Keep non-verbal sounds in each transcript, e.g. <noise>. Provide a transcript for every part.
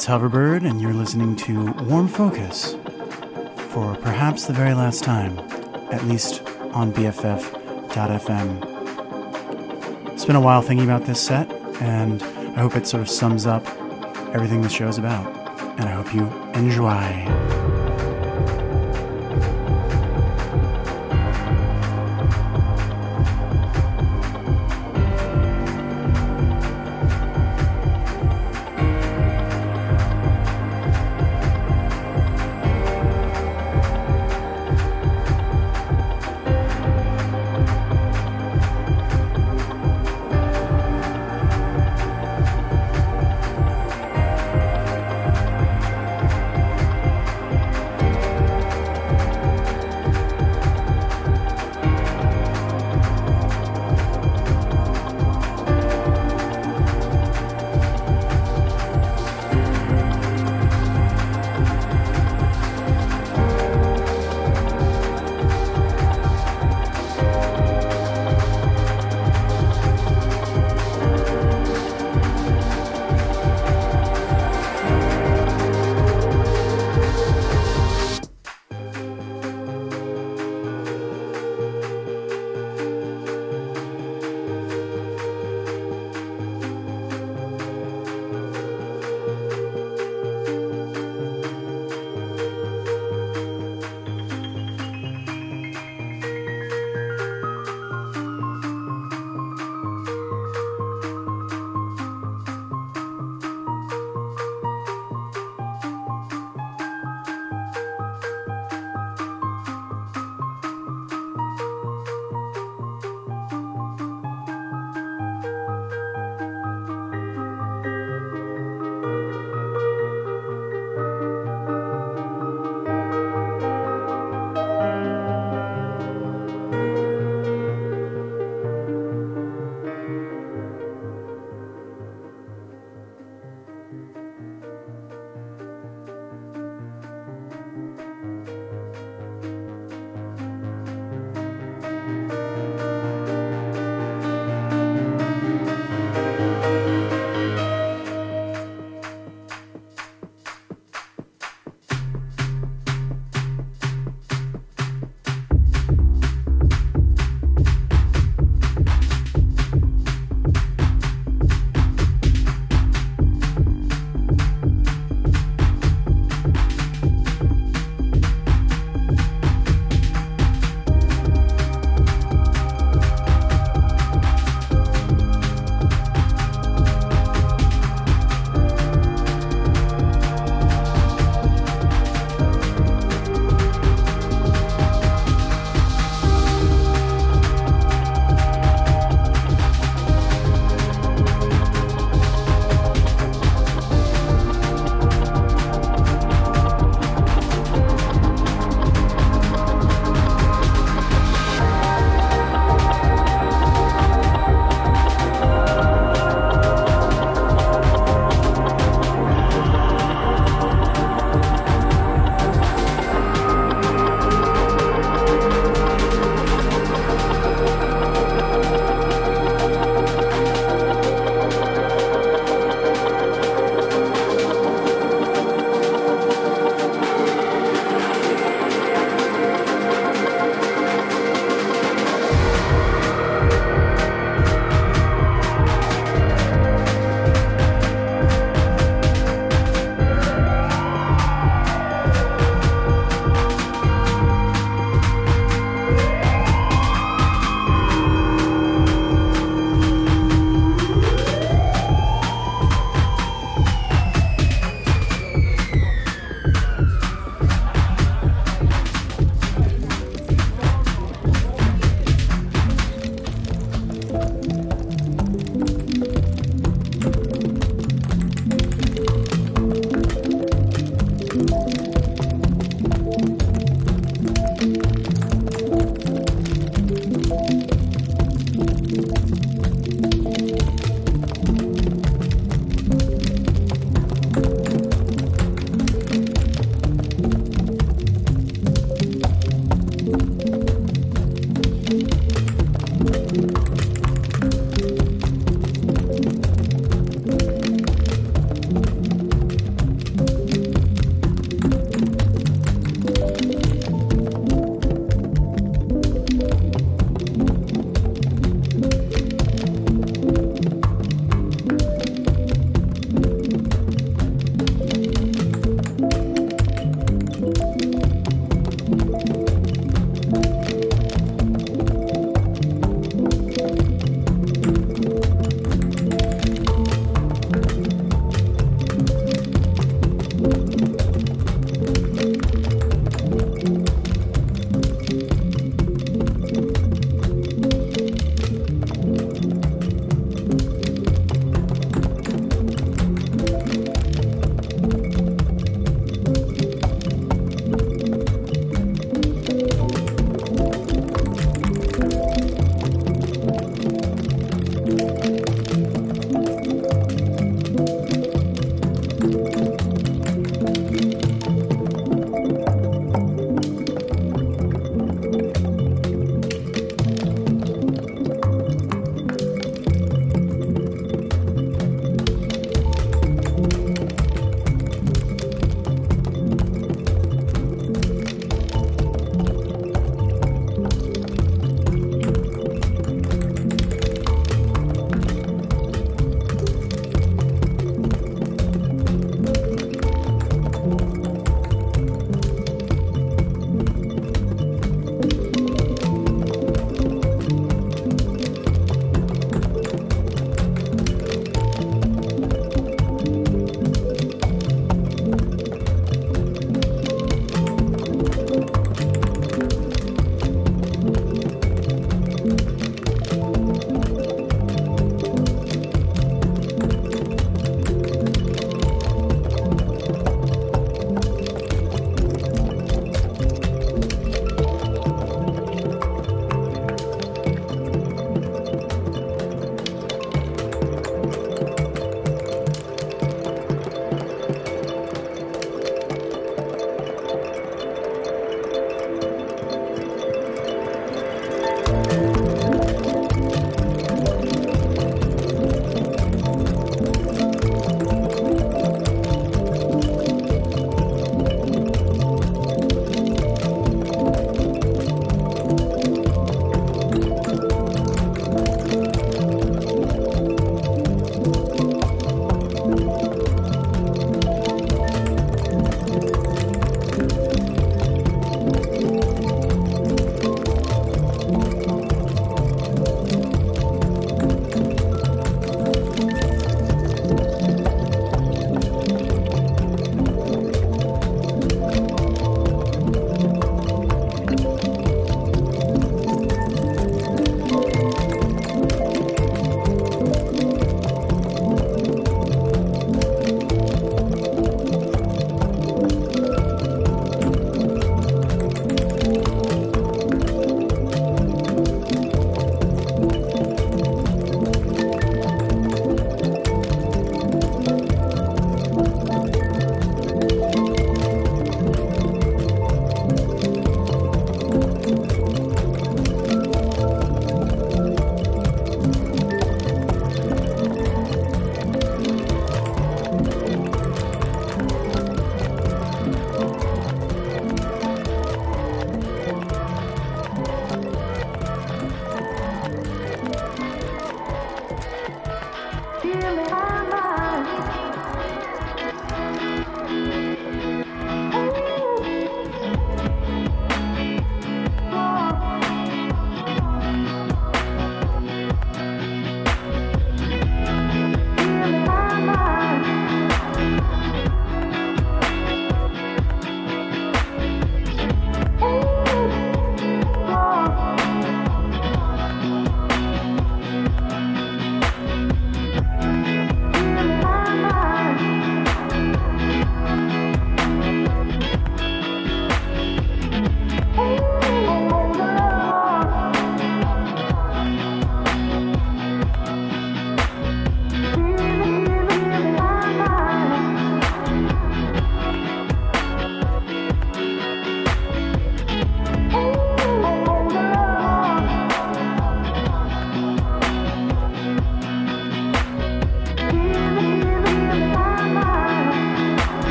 It's Hoverbird, and you're listening to Warm Focus for perhaps the very last time, at least on BFF.fm. It's been a while thinking about this set, and I hope it sort of sums up everything the show's about. And I hope you enjoy.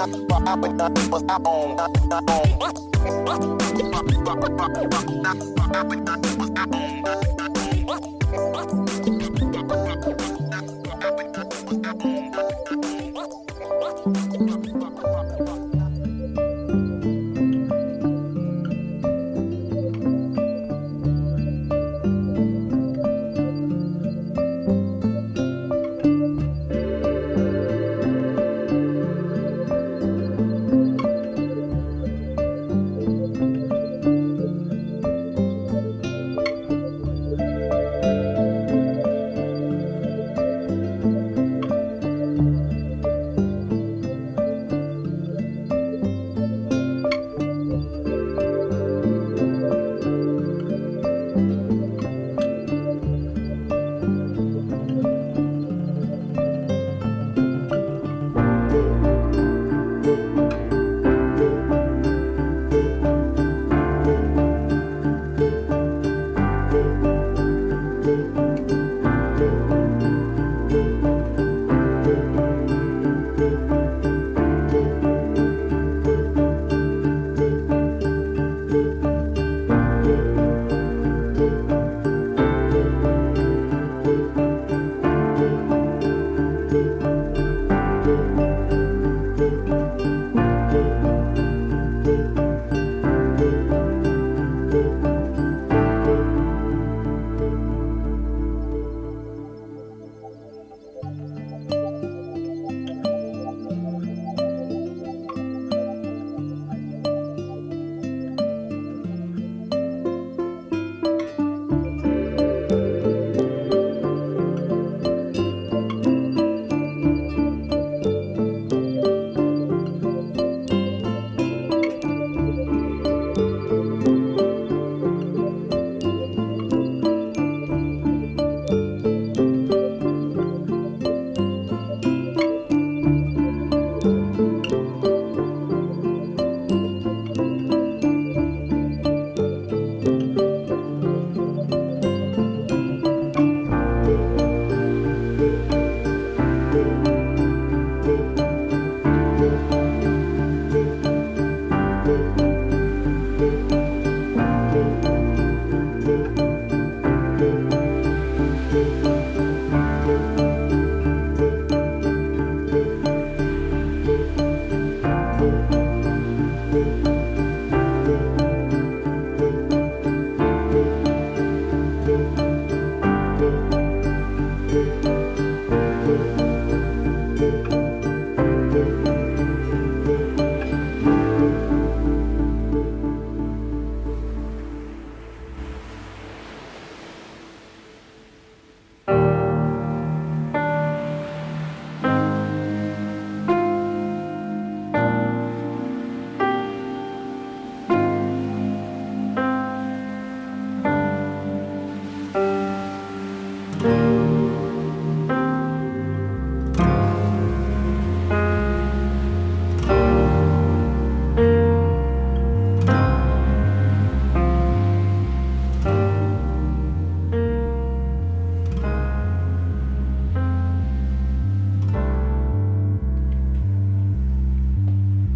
Tá, tá, tá, that's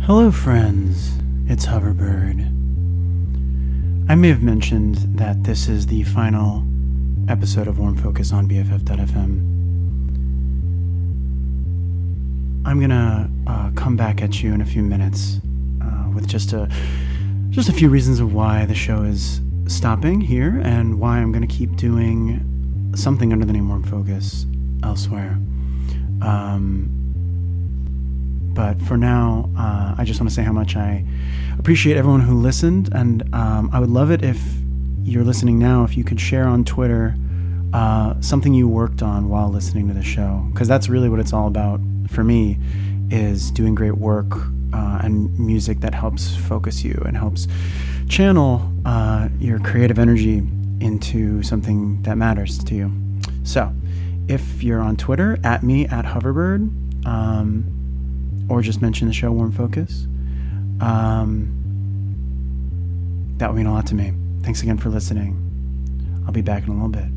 Hello, friends. It's Hoverbird. I may have mentioned that this is the final episode of Warm Focus on BFF.fm. I'm gonna uh, come back at you in a few minutes uh, with just a just a few reasons of why the show is stopping here and why I'm gonna keep doing something under the name Warm Focus elsewhere. Um, but for now, uh, I just want to say how much I appreciate everyone who listened. And um, I would love it if you're listening now, if you could share on Twitter uh, something you worked on while listening to the show. Because that's really what it's all about for me is doing great work uh, and music that helps focus you and helps channel uh, your creative energy into something that matters to you. So, if you're on Twitter, at me at Hoverbird, um, or just mention the show Warm Focus, um, that would mean a lot to me. Thanks again for listening. I'll be back in a little bit.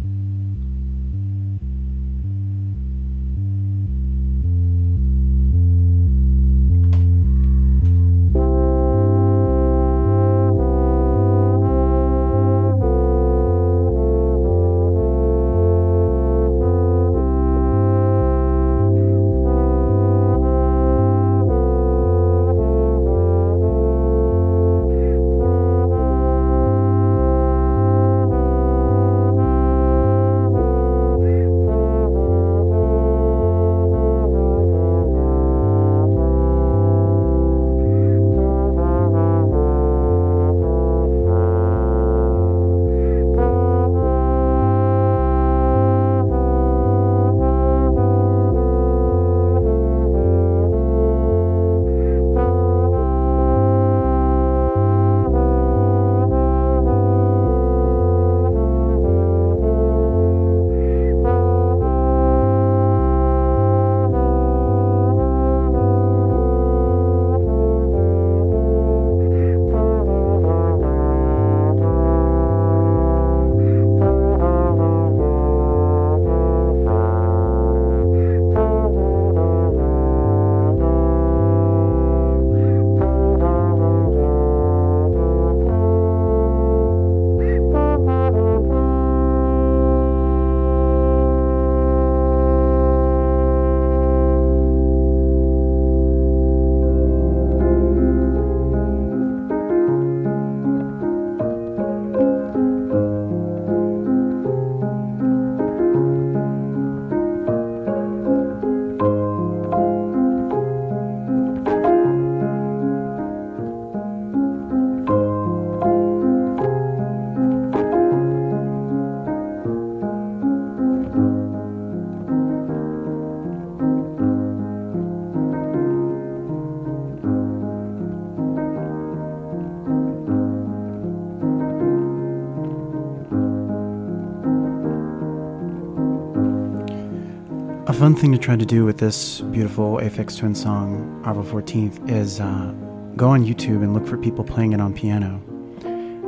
Fun thing to try to do with this beautiful Aphex Twin song, April 14th, is uh, go on YouTube and look for people playing it on piano.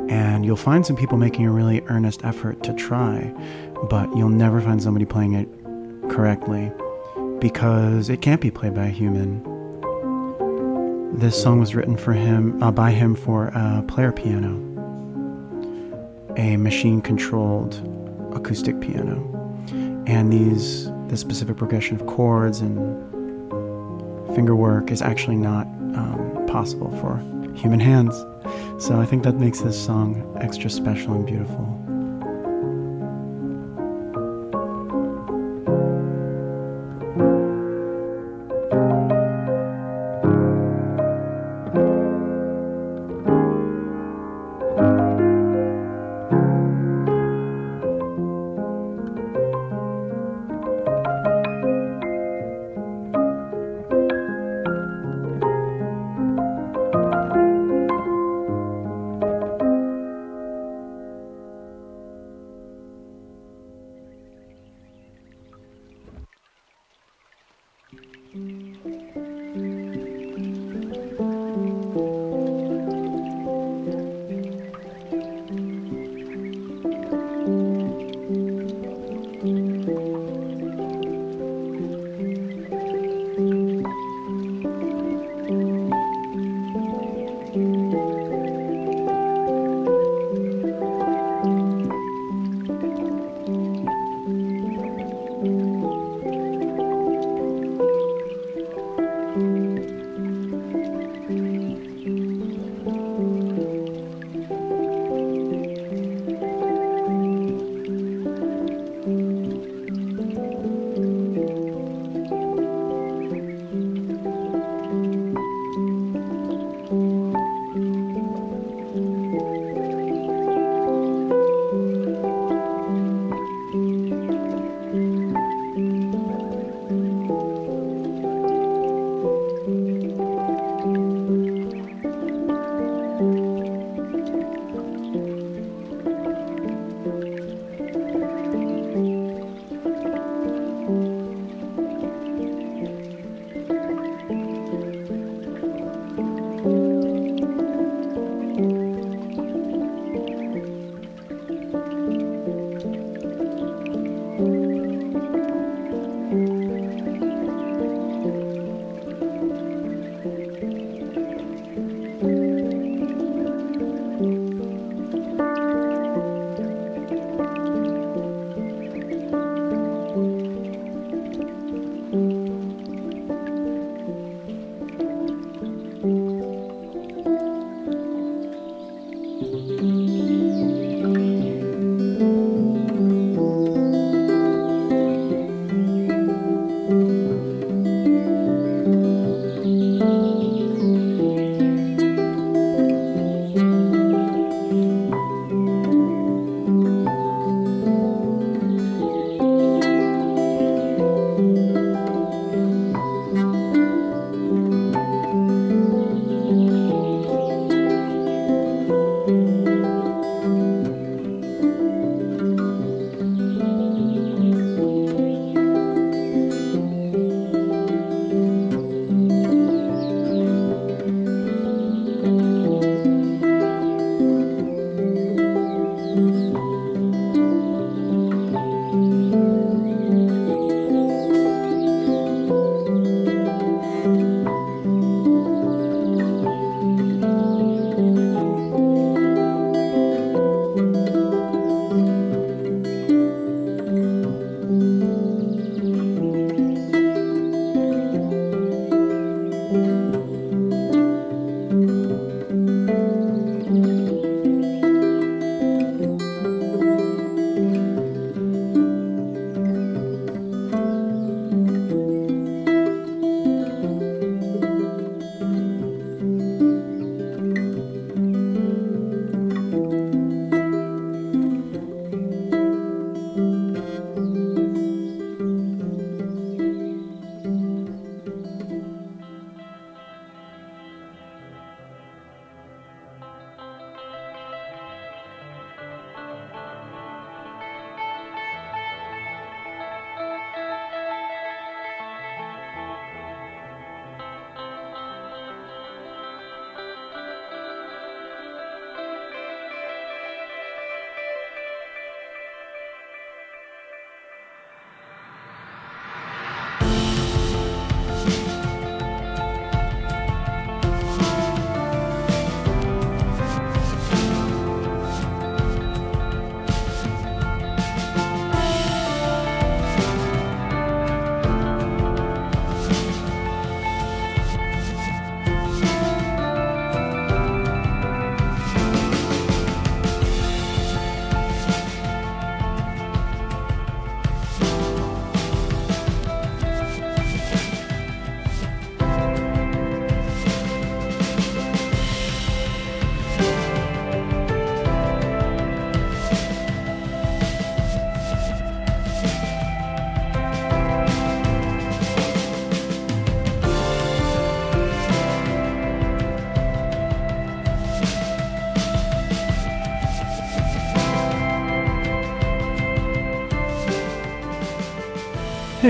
And you'll find some people making a really earnest effort to try, but you'll never find somebody playing it correctly because it can't be played by a human. This song was written for him uh, by him for a player piano, a machine-controlled acoustic piano, and these the specific progression of chords and finger work is actually not um, possible for human hands. So I think that makes this song extra special and beautiful.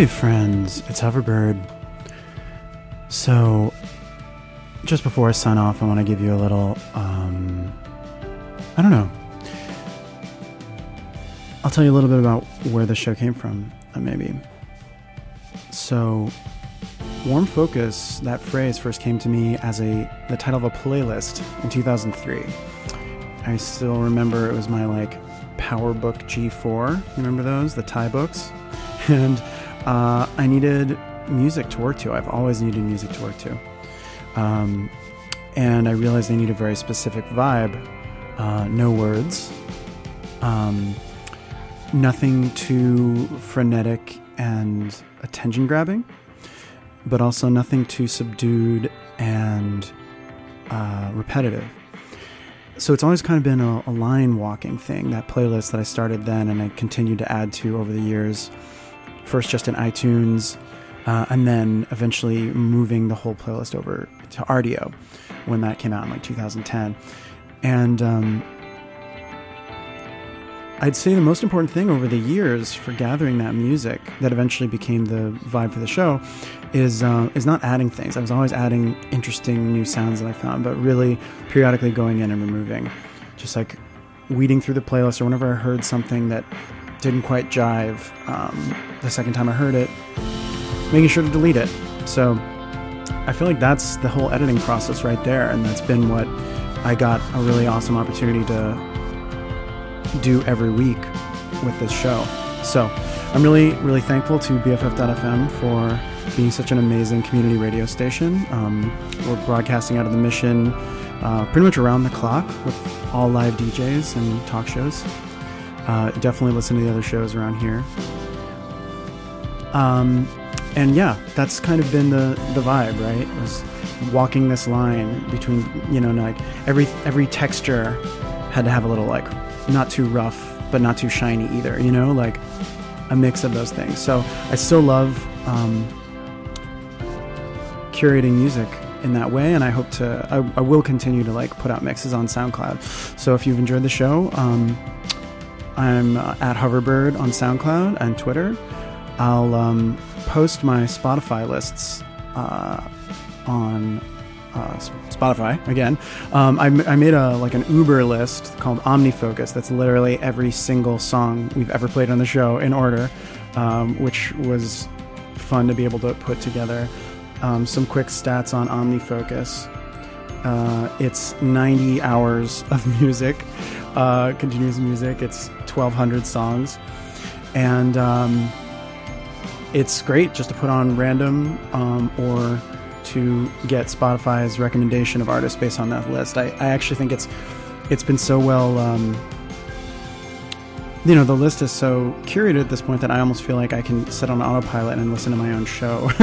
Hey, friends, it's Hoverbird. So, just before I sign off, I want to give you a little, um, I don't know. I'll tell you a little bit about where the show came from, uh, maybe. So, warm focus, that phrase first came to me as a the title of a playlist in 2003. I still remember it was my like PowerBook G4. You remember those, the TiBooks? <laughs> And uh, I needed music to work to. I've always needed music to work to. Um, and I realized I need a very specific vibe. Uh, no words. Um, nothing too frenetic and attention grabbing, but also nothing too subdued and uh, repetitive. So it's always kind of been a, a line walking thing, that playlist that I started then and I continued to add to over the years first just in iTunes, uh, and then eventually moving the whole playlist over to Rdio when that came out in like 2010. And um, I'd say the most important thing over the years for gathering that music that eventually became the vibe for the show is uh, is not adding things. I was always adding interesting new sounds that I found, but really periodically going in and removing, just like weeding through the playlist or whenever I heard something that didn't quite jive um, the second time I heard it, making sure to delete it. So I feel like that's the whole editing process right there, and that's been what I got a really awesome opportunity to do every week with this show. So I'm really, really thankful to BFF.FM for being such an amazing community radio station. Um, we're broadcasting out of the mission uh, pretty much around the clock with all live DJs and talk shows. Uh, definitely listen to the other shows around here. Um, and yeah, that's kind of been the the vibe, right? Was walking this line between you know like every every texture had to have a little like not too rough but not too shiny either, you know, like a mix of those things. So I still love um, curating music in that way, and I hope to I, I, will continue to like put out mixes on SoundCloud. So if you've enjoyed the show. Um, I'm uh, at Hoverbird on SoundCloud and Twitter. I'll um, post my Spotify lists uh, on uh, Spotify again. Um, I, I, made a like an Uber list called OmniFocus. That's literally every single song we've ever played on the show in order, um, which was fun to be able to put together. Um, some quick stats on OmniFocus. Uh, it's 90 hours of <laughs> music, uh, continuous music. It's 1,200 songs, and um, it's great just to put on random um, or to get Spotify's recommendation of artists based on that list. I, I actually think it's it's been so well. Um, you know, the list is so curated at this point that I almost feel like I can sit on autopilot and listen to my own show <laughs>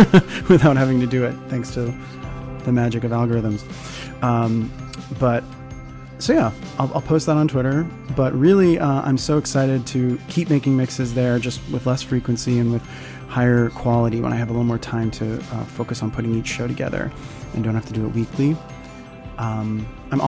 without having to do it, thanks to the magic of algorithms. Um, but so yeah, I'll, I'll, post that on Twitter. But really, uh, I'm so excited to keep making mixes there, just with less frequency and with higher quality when I have a little more time to uh, focus on putting each show together and don't have to do it weekly. Um,